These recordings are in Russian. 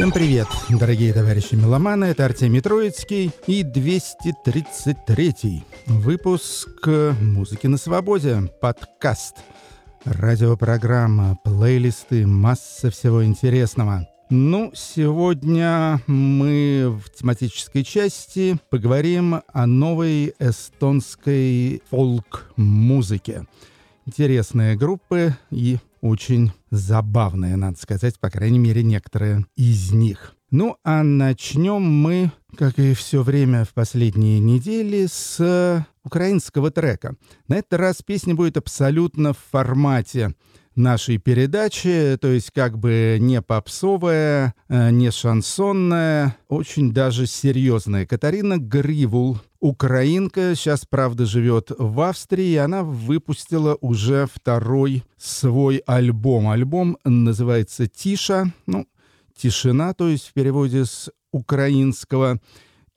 Всем привет, дорогие товарищи меломаны, это Артемий Троицкий и 233 выпуск «Музыки на свободе», подкаст, радиопрограмма, плейлисты, масса всего интересного. Ну, сегодня мы в тематической части поговорим о новой эстонской фолк-музыке. Интересные группы и очень забавные, надо сказать, по крайней мере, некоторые из них. Ну, а начнем мы, как и все время в последние недели, с украинского трека. На этот раз песня будет абсолютно в формате нашей передачи, то есть как бы не попсовая, э, не шансонная, очень даже серьезная. Катарина Гривул, украинка, сейчас, правда, живет в Австрии, она выпустила уже второй свой альбом. Альбом называется «Тиша», ну, «Тишина», то есть в переводе с украинского.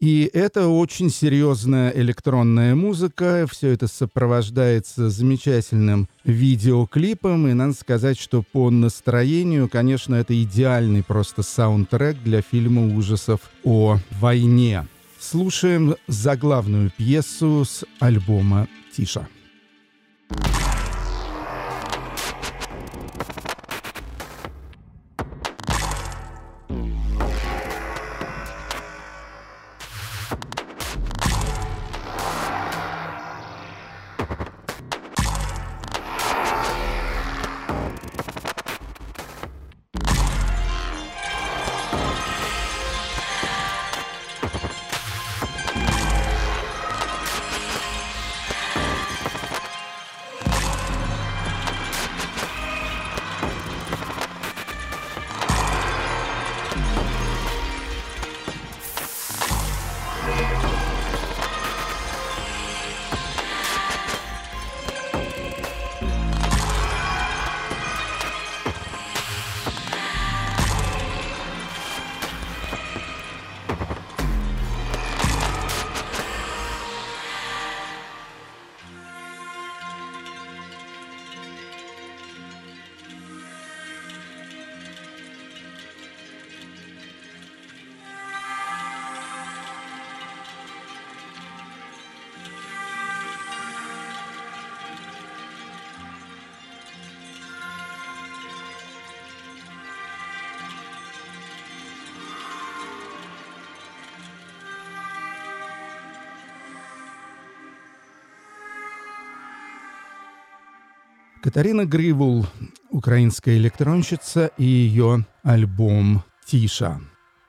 И это очень серьезная электронная музыка. Все это сопровождается замечательным видеоклипом. И надо сказать, что по настроению, конечно, это идеальный просто саундтрек для фильма ужасов о войне. Слушаем заглавную пьесу с альбома «Тиша». Катарина Гривул, украинская электронщица, и ее альбом «Тиша».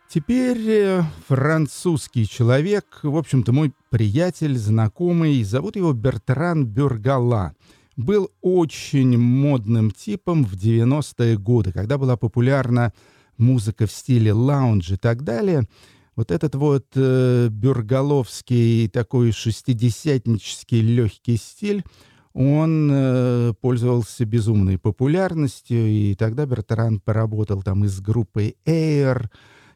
Теперь э, французский человек, в общем-то, мой приятель, знакомый, зовут его Бертран Бюргала. Был очень модным типом в 90-е годы, когда была популярна музыка в стиле лаунж и так далее. Вот этот вот э, бюргаловский такой шестидесятнический легкий стиль — он э, пользовался безумной популярностью, и тогда Бертран поработал там и с группой Air,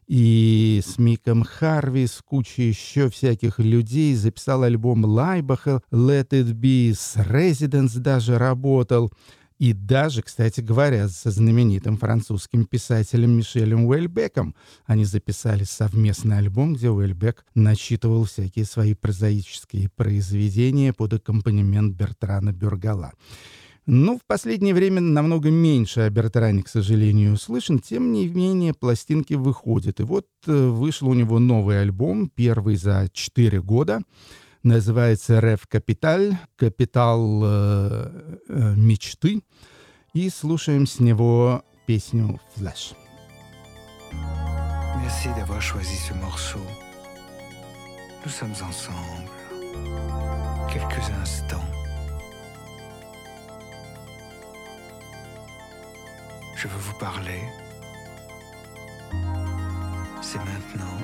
и с Миком Харви, с кучей еще всяких людей, записал альбом Лайбаха «Let It Be», с Residence даже работал. И даже, кстати говоря, со знаменитым французским писателем Мишелем Уэльбеком они записали совместный альбом, где Уэльбек начитывал всякие свои прозаические произведения под аккомпанемент Бертрана Бюргала. Ну, в последнее время намного меньше о Бертране, к сожалению, услышан. Тем не менее, пластинки выходят. И вот э, вышел у него новый альбом, первый за 4 года называется «Рев Капиталь», «Капитал э, э, мечты», и слушаем с него песню «Флэш». Merci d'avoir choisi ce morceau. Nous sommes ensemble. Quelques instants. Je veux vous parler. C'est maintenant.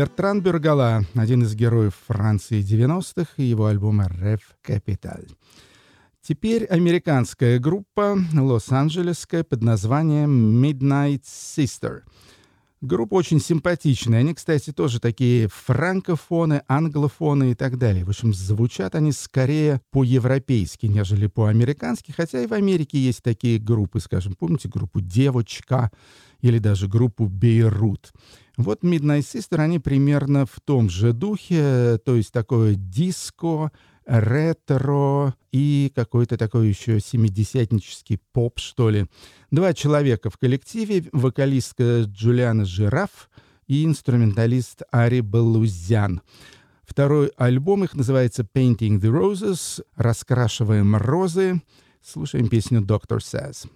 Бертран Бюргала, один из героев Франции 90-х и его альбома «Рев Капиталь». Теперь американская группа, лос-анджелесская, под названием Midnight Sister. Группа очень симпатичная. Они, кстати, тоже такие франкофоны, англофоны и так далее. В общем, звучат они скорее по-европейски, нежели по-американски. Хотя и в Америке есть такие группы, скажем, помните группу «Девочка» или даже группу «Бейрут». Вот Midnight Sister, они примерно в том же духе, то есть такое диско, ретро и какой-то такой еще семидесятнический поп, что ли. Два человека в коллективе, вокалистка Джулиана Жираф и инструменталист Ари Балузян. Второй альбом их называется «Painting the Roses», «Раскрашиваем розы». Слушаем песню «Doctor Says».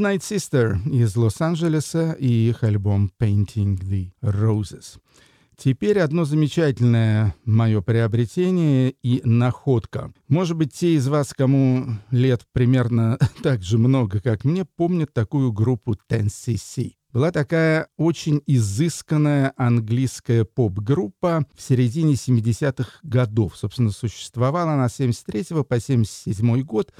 Midnight Sister из Лос-Анджелеса и их альбом Painting the Roses. Теперь одно замечательное мое приобретение и находка. Может быть, те из вас, кому лет примерно так же много, как мне, помнят такую группу 10cc. Была такая очень изысканная английская поп-группа в середине 70-х годов. Собственно, существовала она с 73 по 77 год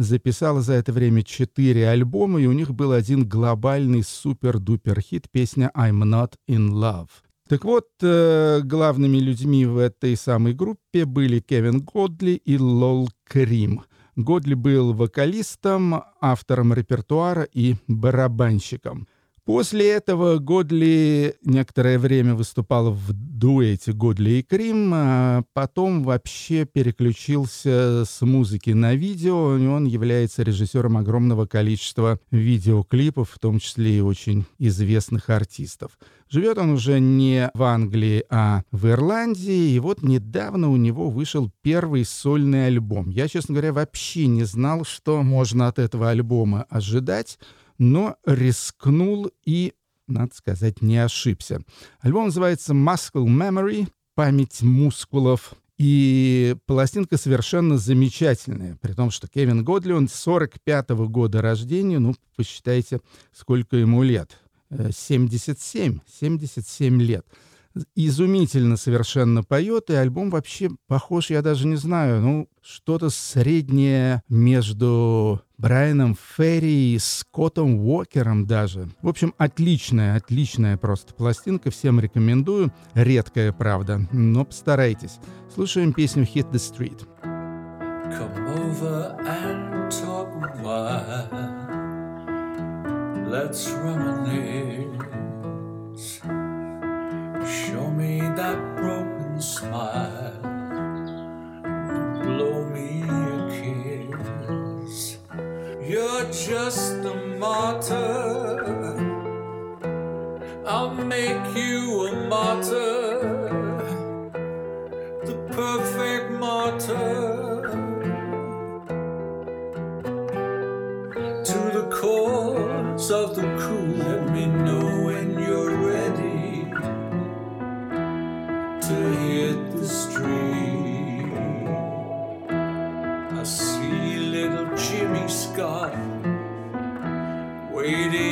записала за это время четыре альбома, и у них был один глобальный супер-дупер хит, песня «I'm not in love». Так вот, э, главными людьми в этой самой группе были Кевин Годли и Лол Крим. Годли был вокалистом, автором репертуара и барабанщиком. После этого Годли некоторое время выступал в дуэте Годли и Крим, а потом вообще переключился с музыки на видео, и он является режиссером огромного количества видеоклипов, в том числе и очень известных артистов. Живет он уже не в Англии, а в Ирландии, и вот недавно у него вышел первый сольный альбом. Я, честно говоря, вообще не знал, что можно от этого альбома ожидать, но рискнул и, надо сказать, не ошибся. Альбом называется «Muscle Memory» — «Память мускулов». И пластинка совершенно замечательная, при том, что Кевин Годли, он 45-го года рождения, ну, посчитайте, сколько ему лет. 77, 77 лет изумительно совершенно поет, и альбом вообще похож, я даже не знаю, ну, что-то среднее между Брайаном Ферри и Скоттом Уокером даже. В общем, отличная, отличная просто пластинка, всем рекомендую. Редкая, правда, но постарайтесь. Слушаем песню «Hit the Street». Come over and talk while. Let's reminisce. Show me that broken smile. Blow me a kiss. You're just a martyr. I'll make you a martyr. The perfect martyr. to the cause of the crew. Let me know God waiting.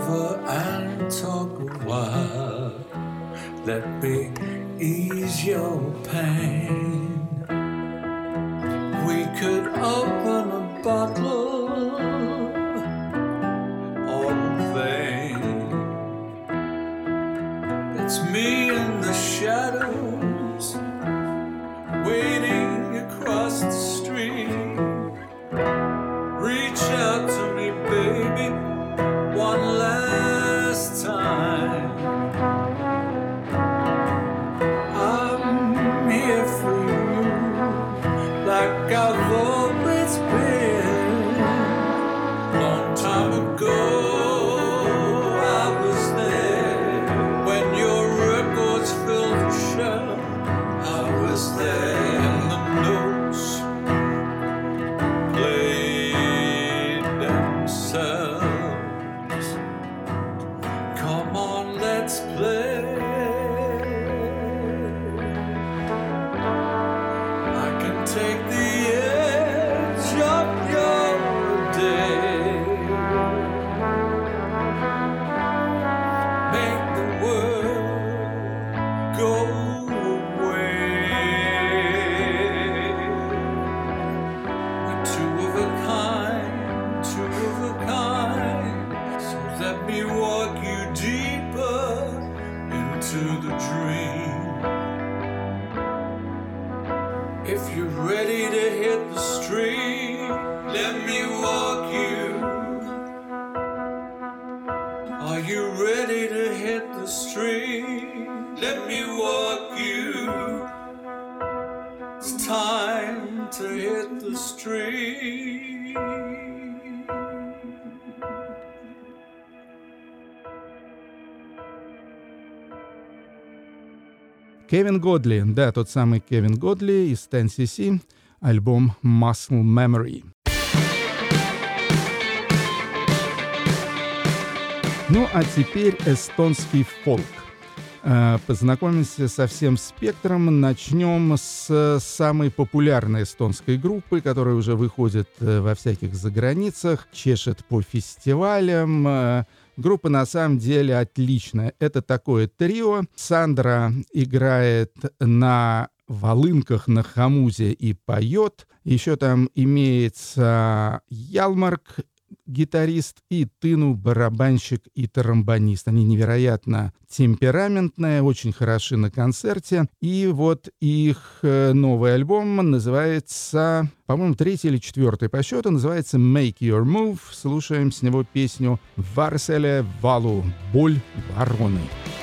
Over and talk a while. Let me ease your pain. We could open a bottle If you're ready to hit the street, let me walk you. Are you ready to hit the street? Let me walk you. It's time to hit the street. Кевин Годли, да, тот самый Кевин Годли из 10cc, альбом Muscle Memory. Ну а теперь эстонский фолк. Э, Познакомимся со всем спектром. Начнем с самой популярной эстонской группы, которая уже выходит э, во всяких заграницах, чешет по фестивалям. Группа на самом деле отличная. Это такое трио. Сандра играет на волынках на хамузе и поет. Еще там имеется Ялмарк, гитарист, и Тыну, барабанщик и тромбонист. Они невероятно темпераментные, очень хороши на концерте. И вот их э, новый альбом называется, по-моему, третий или четвертый по счету, называется «Make Your Move». Слушаем с него песню «Варселе Валу» — «Боль вороны». pane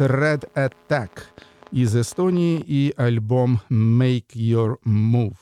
Red Attack из Эстонии и альбом Make Your Move.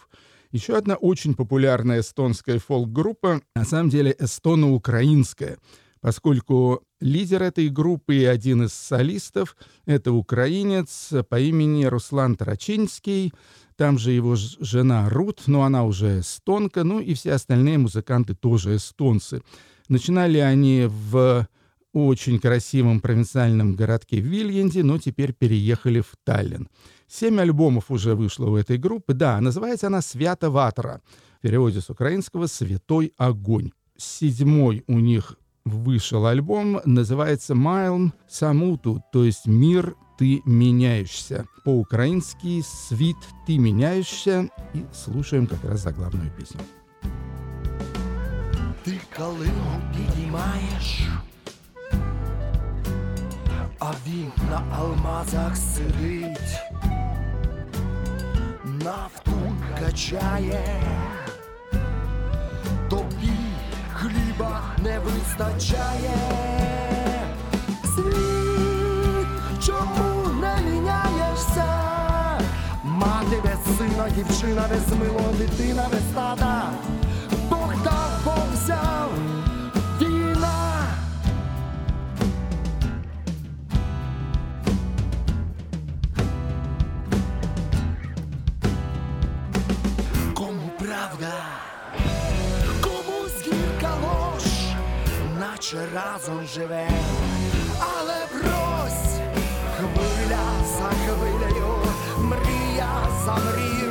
Еще одна очень популярная эстонская фолк-группа, на самом деле эстоно-украинская, поскольку лидер этой группы и один из солистов — это украинец по имени Руслан Тарачинский, там же его жена Рут, но она уже эстонка, ну и все остальные музыканты тоже эстонцы. Начинали они в очень красивом провинциальном городке Вильянде, но теперь переехали в Таллин. Семь альбомов уже вышло у этой группы. Да, называется она «Свято Ватра». В переводе с украинского «Святой огонь». Седьмой у них вышел альбом, называется «Майлм Самуту», то есть «Мир, ты меняешься». По-украински «Свит, ты меняешься». И слушаем как раз заглавную песню. Ти калину підіймаєш, а він на алмазах сидить, нафту качає, тобі хліба не вистачає. Світ, чому не міняєшся? Мати без сина, дівчина без мило, дитина без тата. Бог дав, Бог наче разом живе, але брось хвиля за хвилею, мрія за мрію,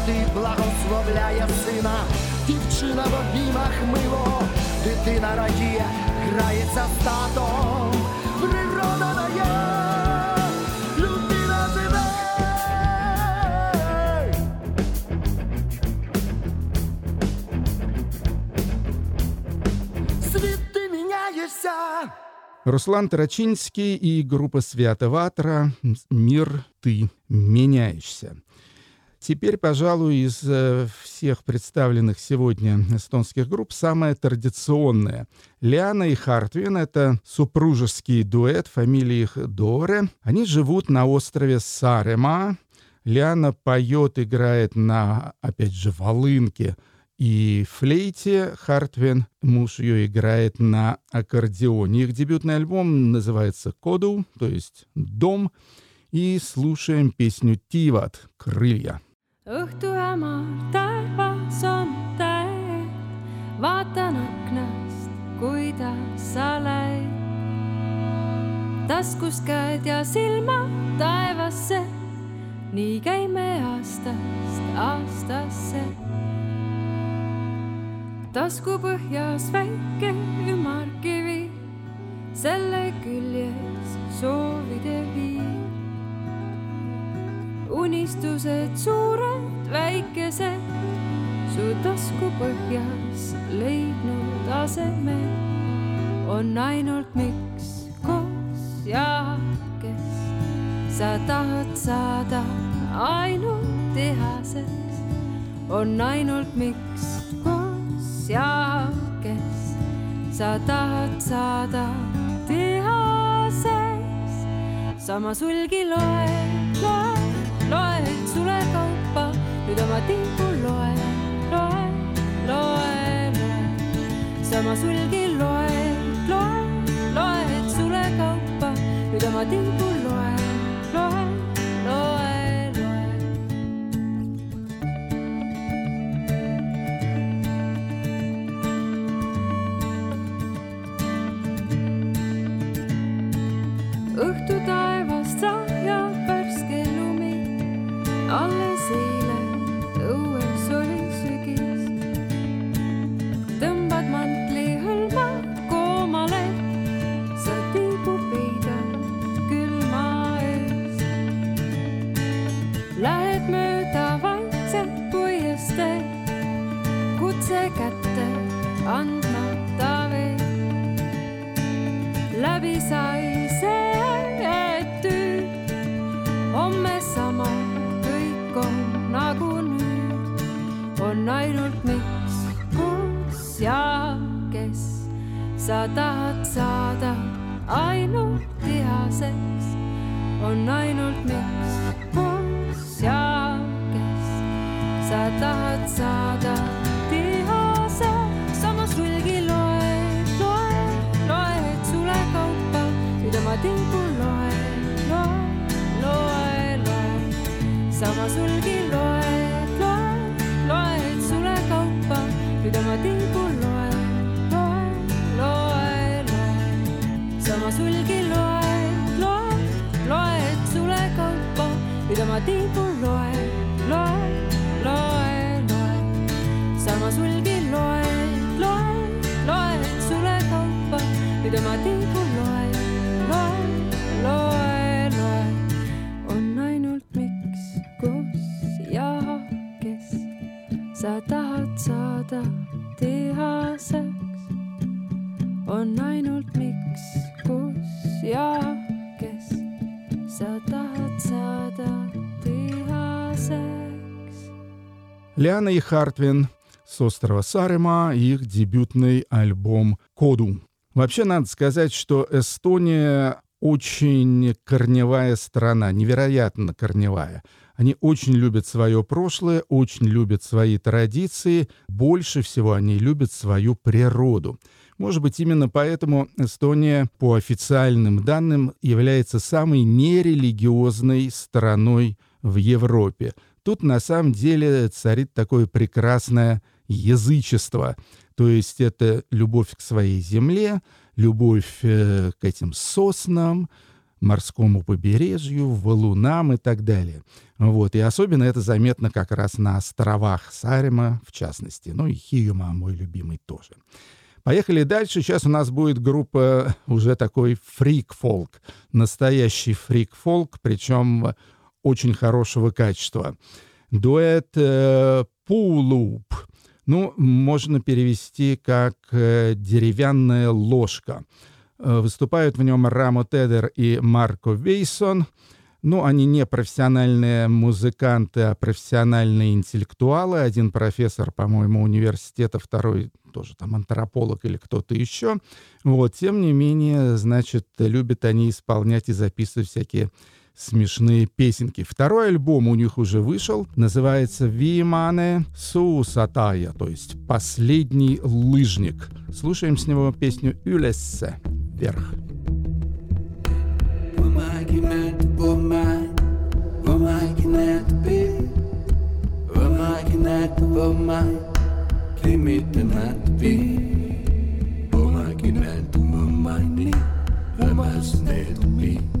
мати благословляє сина, дівчина в обіймах мило, дитина радіє, грається з татом, природа дає, людина живе. Світ, ти міняєшся. Руслан Тарачинский и группа Свято-Ватра «Мир, ты меняешься». Теперь, пожалуй, из э, всех представленных сегодня эстонских групп самая традиционная. Лиана и Хартвин — это супружеский дуэт, фамилии их Доре. Они живут на острове Сарема. Лиана поет, играет на, опять же, волынке и флейте. Хартвин, муж ее, играет на аккордеоне. Их дебютный альбом называется «Коду», то есть «Дом». И слушаем песню «Тиват» — «Крылья». Õhtu hämar, taevas on täe, vaatan aknast, kuidas sa lähed. taskus käed ja silmad taevasse, nii käime aastast aastasse. tasku põhjas väike ümarkivi, selle küljes soovide viib unistused suured, väikesed, su tasku põhjas leidnud aseme on ainult miks koos ja kes. Sa tahad saada ainult tehases, on ainult miks koos ja kes. Sa tahad saada tehases, sama sulgi loed, loed loed sule kaupa, nüüd oma tiibu loe, loe, loe, loe. sama sulgi loe, loe, loed sule kaupa, nüüd oma tiibu sa tahad saada ainult tihaseks, on ainult miks, kus ja kes. Sa tahad saada tihaseks, samas hulgi loed, loed, loed sule kaupa, nüüd oma tiibu loed, loed, tiibu loe, loe, loe, loe. sama sulgi loe, loe, loe sule kaupa. nüüd oma tiibu loe, loe, loe, loe. on ainult miks, kus ja kes sa tahad saada Лиана и Хартвин с острова Сарема, их дебютный альбом «Коду». Вообще, надо сказать, что Эстония очень корневая страна, невероятно корневая. Они очень любят свое прошлое, очень любят свои традиции, больше всего они любят свою природу. Может быть, именно поэтому Эстония, по официальным данным, является самой нерелигиозной страной в Европе. Тут на самом деле царит такое прекрасное язычество. То есть это любовь к своей земле, любовь э, к этим соснам, морскому побережью, валунам и так далее. Вот. И особенно это заметно как раз на островах Сарима, в частности. Ну и Хиюма, мой любимый, тоже. Поехали дальше. Сейчас у нас будет группа уже такой фрик-фолк. Настоящий фрик-фолк, причем очень хорошего качества. Дуэт э, Пулуп. Ну, можно перевести как э, «деревянная ложка». Э, Выступают в нем Рамо Тедер и Марко Вейсон. Ну, они не профессиональные музыканты, а профессиональные интеллектуалы. Один профессор, по-моему, университета, второй тоже там антрополог или кто-то еще. Вот, тем не менее, значит, любят они исполнять и записывать всякие смешные песенки. Второй альбом у них уже вышел, называется «Вимане Сусатая», то есть «Последний лыжник». Слушаем с него песню «Юлессе» вверх. Помоги мне, помоги, помоги мне помоги мне, помоги, климите на тебе, помоги мне, помоги, помоги мне помоги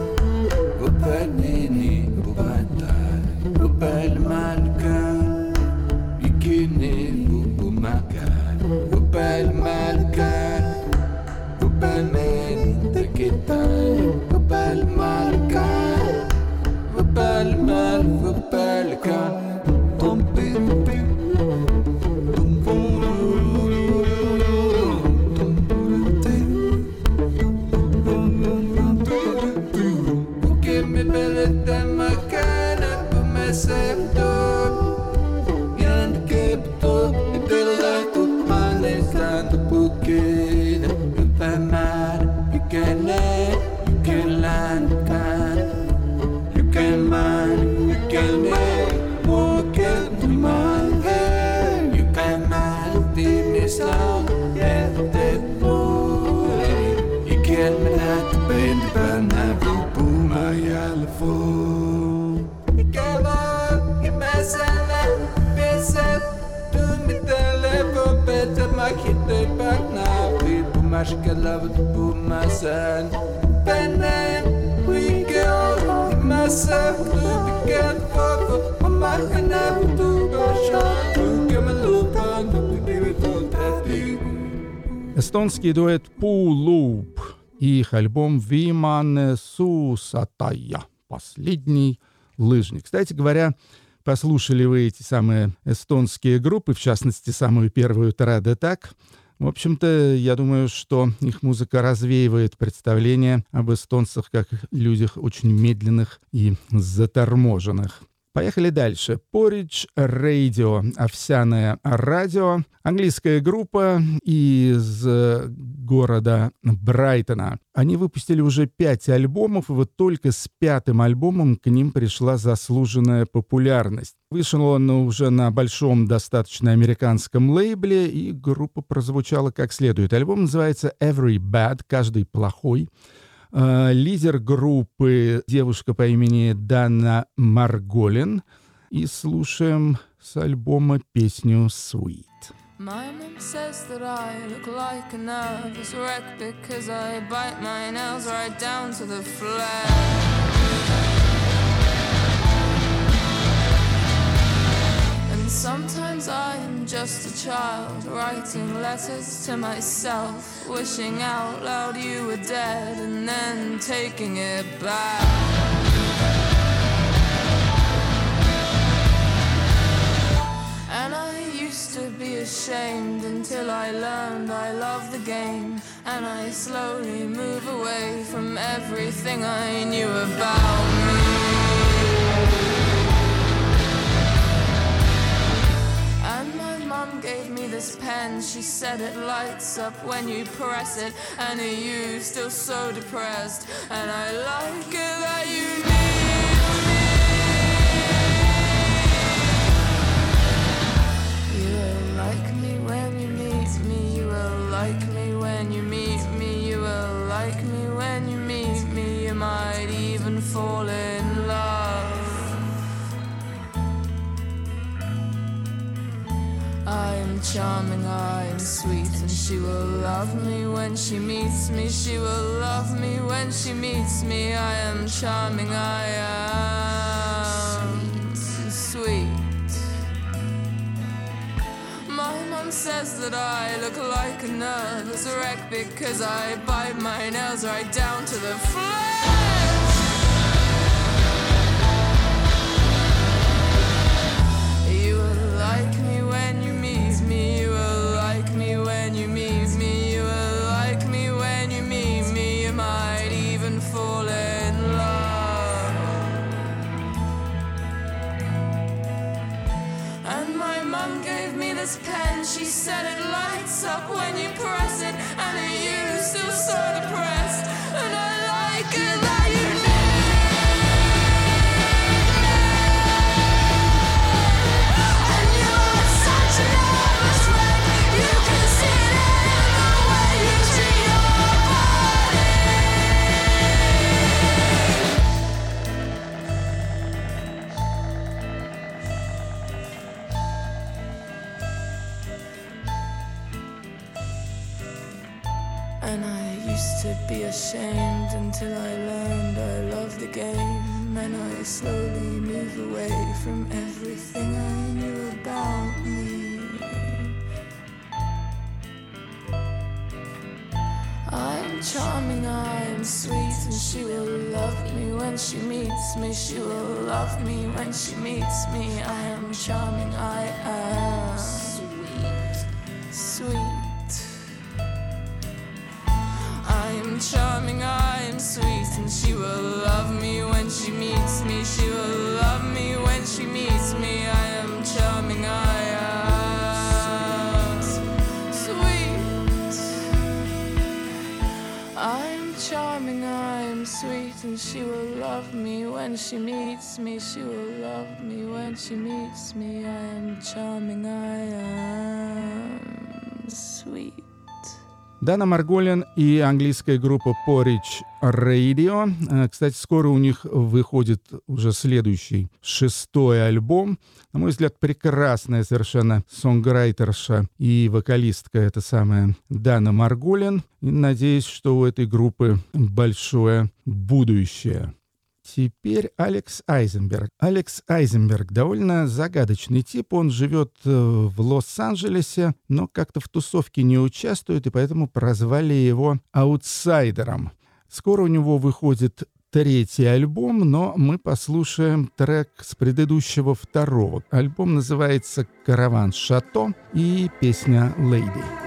Open mini, open die, open mal. Эстонский дуэт Пулуп и их альбом «Вимане Сусатая» — «Последний лыжник». Кстати говоря, послушали вы эти самые эстонские группы, в частности, самую первую «Траде Так», в общем-то, я думаю, что их музыка развеивает представление об эстонцах как людях очень медленных и заторможенных. Поехали дальше. Porridge Radio, овсяное радио. Английская группа из э, города Брайтона. Они выпустили уже пять альбомов, и вот только с пятым альбомом к ним пришла заслуженная популярность. Вышел он уже на большом достаточно американском лейбле, и группа прозвучала как следует. Альбом называется «Every Bad», «Каждый плохой». Э, Лидер группы девушка по имени Дана Марголин. И слушаем с альбома песню «Sweet». My mom says that I look like a nervous wreck because I bite my nails right down to the flesh. Sometimes I am just a child writing letters to myself, wishing out loud you were dead and then taking it back. And I used to be ashamed until I learned I love the game. And I slowly move away from everything I knew about me. Gave me this pen. She said it lights up when you press it. And are you still so depressed? And I like it that you need me. You will like me when you meet me. You will like me when you meet me. You will like me when you meet me. You might even fall in charming, I am sweet, and she will love me when she meets me. She will love me when she meets me. I am charming, I am sweet. My mom says that I look like a nervous wreck because I bite my nails right down to the flesh. set it lights up when you press it, and it used to sort of press. Be ashamed until I learned I love the game. And I slowly move away from everything I knew about me. I'm charming, I'm sweet, and she will love me when she meets me. She will love me when she meets me. I am charming, I am Charming, I'm sweet, and she will love me when she meets me. She will love me when she meets me. I am charming, I am sweet. I'm charming, I'm sweet, and she will love me when she meets me. She will love me when she meets me. I am charming, I am sweet. Дана Марголин и английская группа Porridge Radio. Э, Кстати, скоро у них выходит уже следующий, шестой альбом. На мой взгляд, прекрасная совершенно сонграйтерша и вокалистка это самая Дана Марголин. И надеюсь, что у этой группы большое будущее. Теперь Алекс Айзенберг. Алекс Айзенберг довольно загадочный тип. Он живет э, в Лос-Анджелесе, но как-то в тусовке не участвует, и поэтому прозвали его аутсайдером. Скоро у него выходит третий альбом, но мы послушаем трек с предыдущего второго. Альбом называется «Караван Шато» и песня «Lady».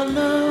your love.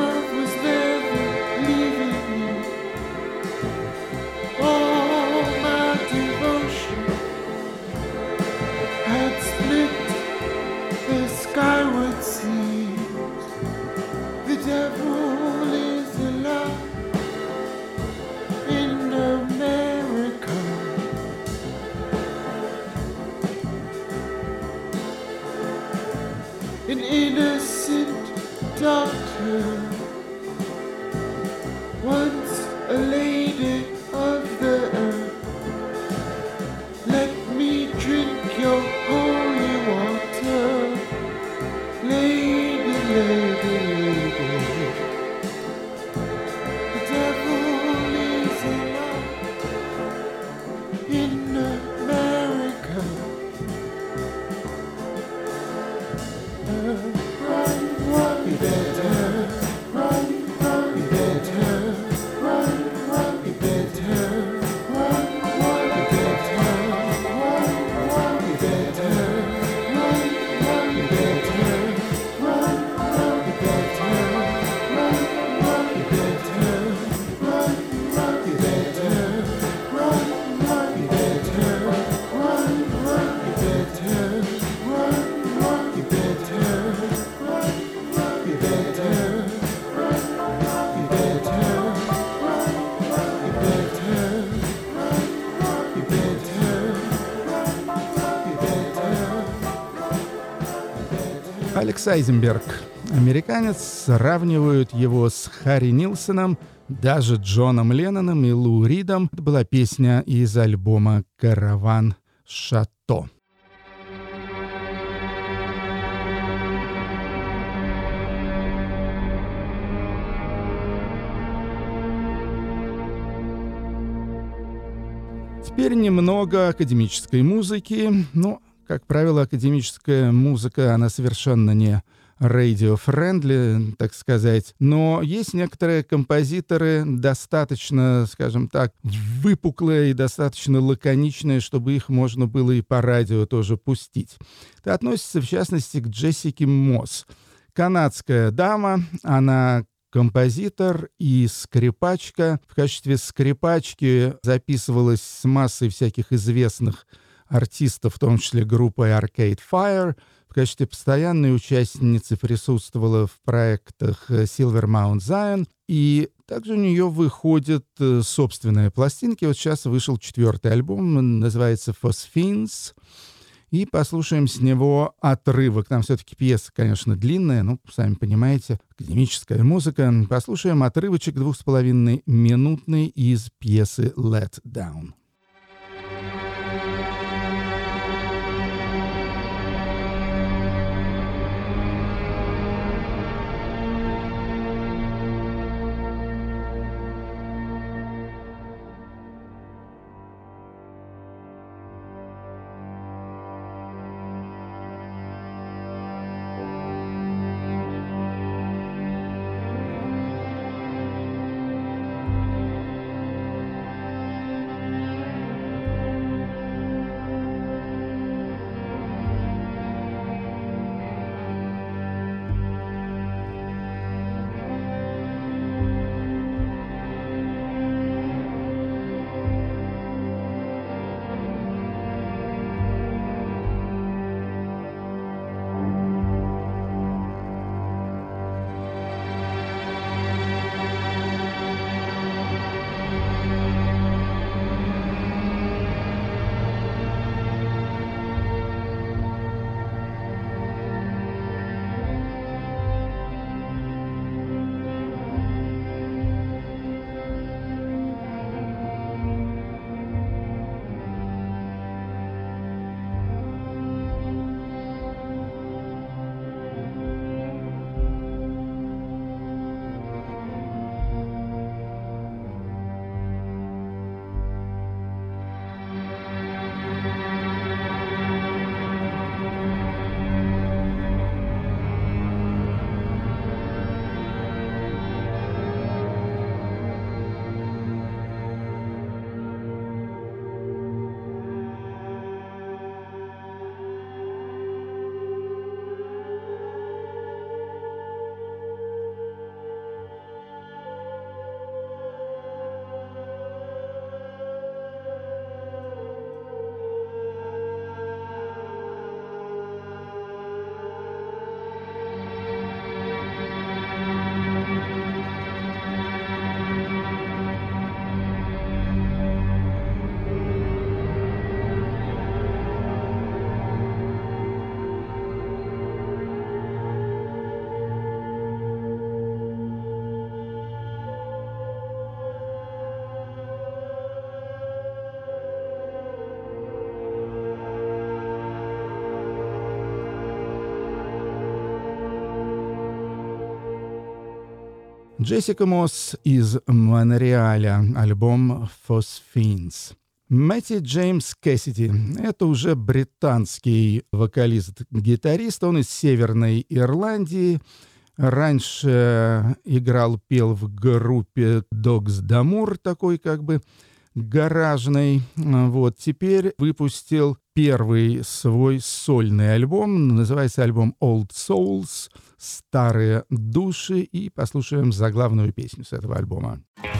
Алекс Айзенберг, американец, сравнивают его с Харри Нилсоном, даже Джоном Ленноном и Лу Ридом. Это была песня из альбома «Караван Шато». Теперь немного академической музыки. Ну, как правило, академическая музыка, она совершенно не radio-friendly, так сказать. Но есть некоторые композиторы достаточно, скажем так, выпуклые и достаточно лаконичные, чтобы их можно было и по радио тоже пустить. Это относится, в частности, к Джессике Мосс. Канадская дама, она композитор и скрипачка. В качестве скрипачки записывалась с массой всяких известных артистов, в том числе группой Arcade Fire. В качестве постоянной участницы присутствовала в проектах э, Silver Mount Zion. И также у нее выходят э, собственные пластинки. Вот сейчас вышел четвертый альбом, называется Phosphines. И послушаем с него отрывок. Там все-таки пьеса, конечно, длинная, ну, сами понимаете, академическая музыка. Послушаем отрывочек двух с половиной минутный из пьесы «Let Down». Джессика Мосс из Монреаля, альбом Phosphines. Мэтти Джеймс Кэссиди — это уже британский вокалист-гитарист, он из Северной Ирландии. Раньше играл, пел в группе Dogs D'Amour, такой как бы гаражный. Вот, теперь выпустил первый свой сольный альбом. Называется альбом Old Souls — «Старые души». И послушаем заглавную песню с этого альбома. You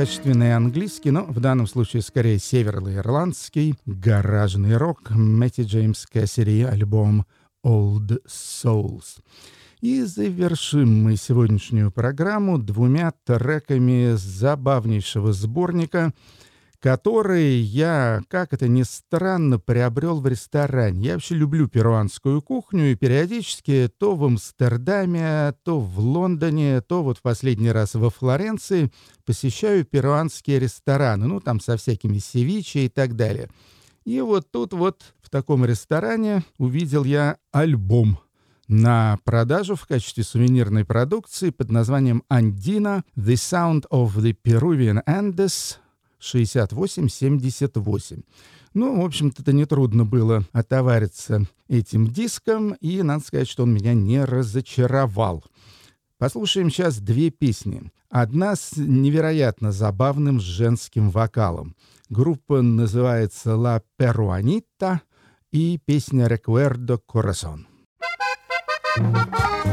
Качественный английский, но в данном случае скорее североирландский гаражный рок Мэтти Джеймс Кассери, альбом Old Souls. И завершим мы сегодняшнюю программу двумя треками забавнейшего сборника, которые я, как это ни странно, приобрел в ресторане. Я вообще люблю перуанскую кухню и периодически то в Амстердаме, то в Лондоне, то вот в последний раз во Флоренции посещаю перуанские рестораны, ну там со всякими севиче и так далее. И вот тут вот в таком ресторане увидел я альбом на продажу в качестве сувенирной продукции под названием «Andina – The Sound of the Peruvian Andes» 6878. Ну, в общем-то, это нетрудно было отовариться этим диском, и надо сказать, что он меня не разочаровал. Послушаем сейчас две песни. Одна с невероятно забавным женским вокалом. Группа называется «La Peruanita» и песня «Recuerdo Corazón». Recuerdo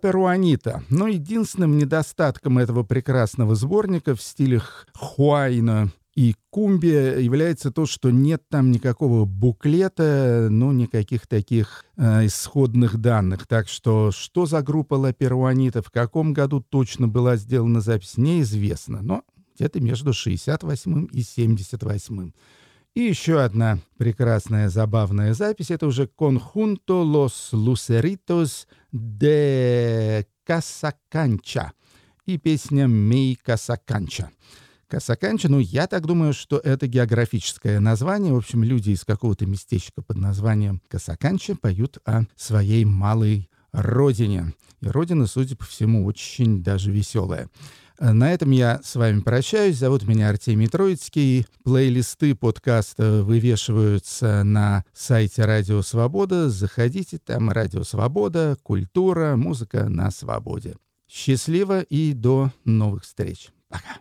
Перуанита. Но единственным недостатком этого прекрасного сборника в стилях Хуайна и Кумбия является то, что нет там никакого буклета, ну, никаких таких э, исходных данных. Так что, что за группа Ла Перуанита, в каком году точно была сделана запись, неизвестно. Но где-то между 68 и 78. И еще одна прекрасная забавная запись. Это уже «Conjunto Los Luceritos de Casacанча» и песня «Мей Касаканча». Касаканча, ну, я так думаю, что это географическое название. В общем, люди из какого-то местечка под названием Касаканча поют о своей малой родине. И родина, судя по всему, очень даже веселая. На этом я с вами прощаюсь. Зовут меня Артемий Троицкий. Плейлисты подкаста вывешиваются на сайте Радио Свобода. Заходите, там Радио Свобода, культура, музыка на свободе. Счастливо и до новых встреч. Пока.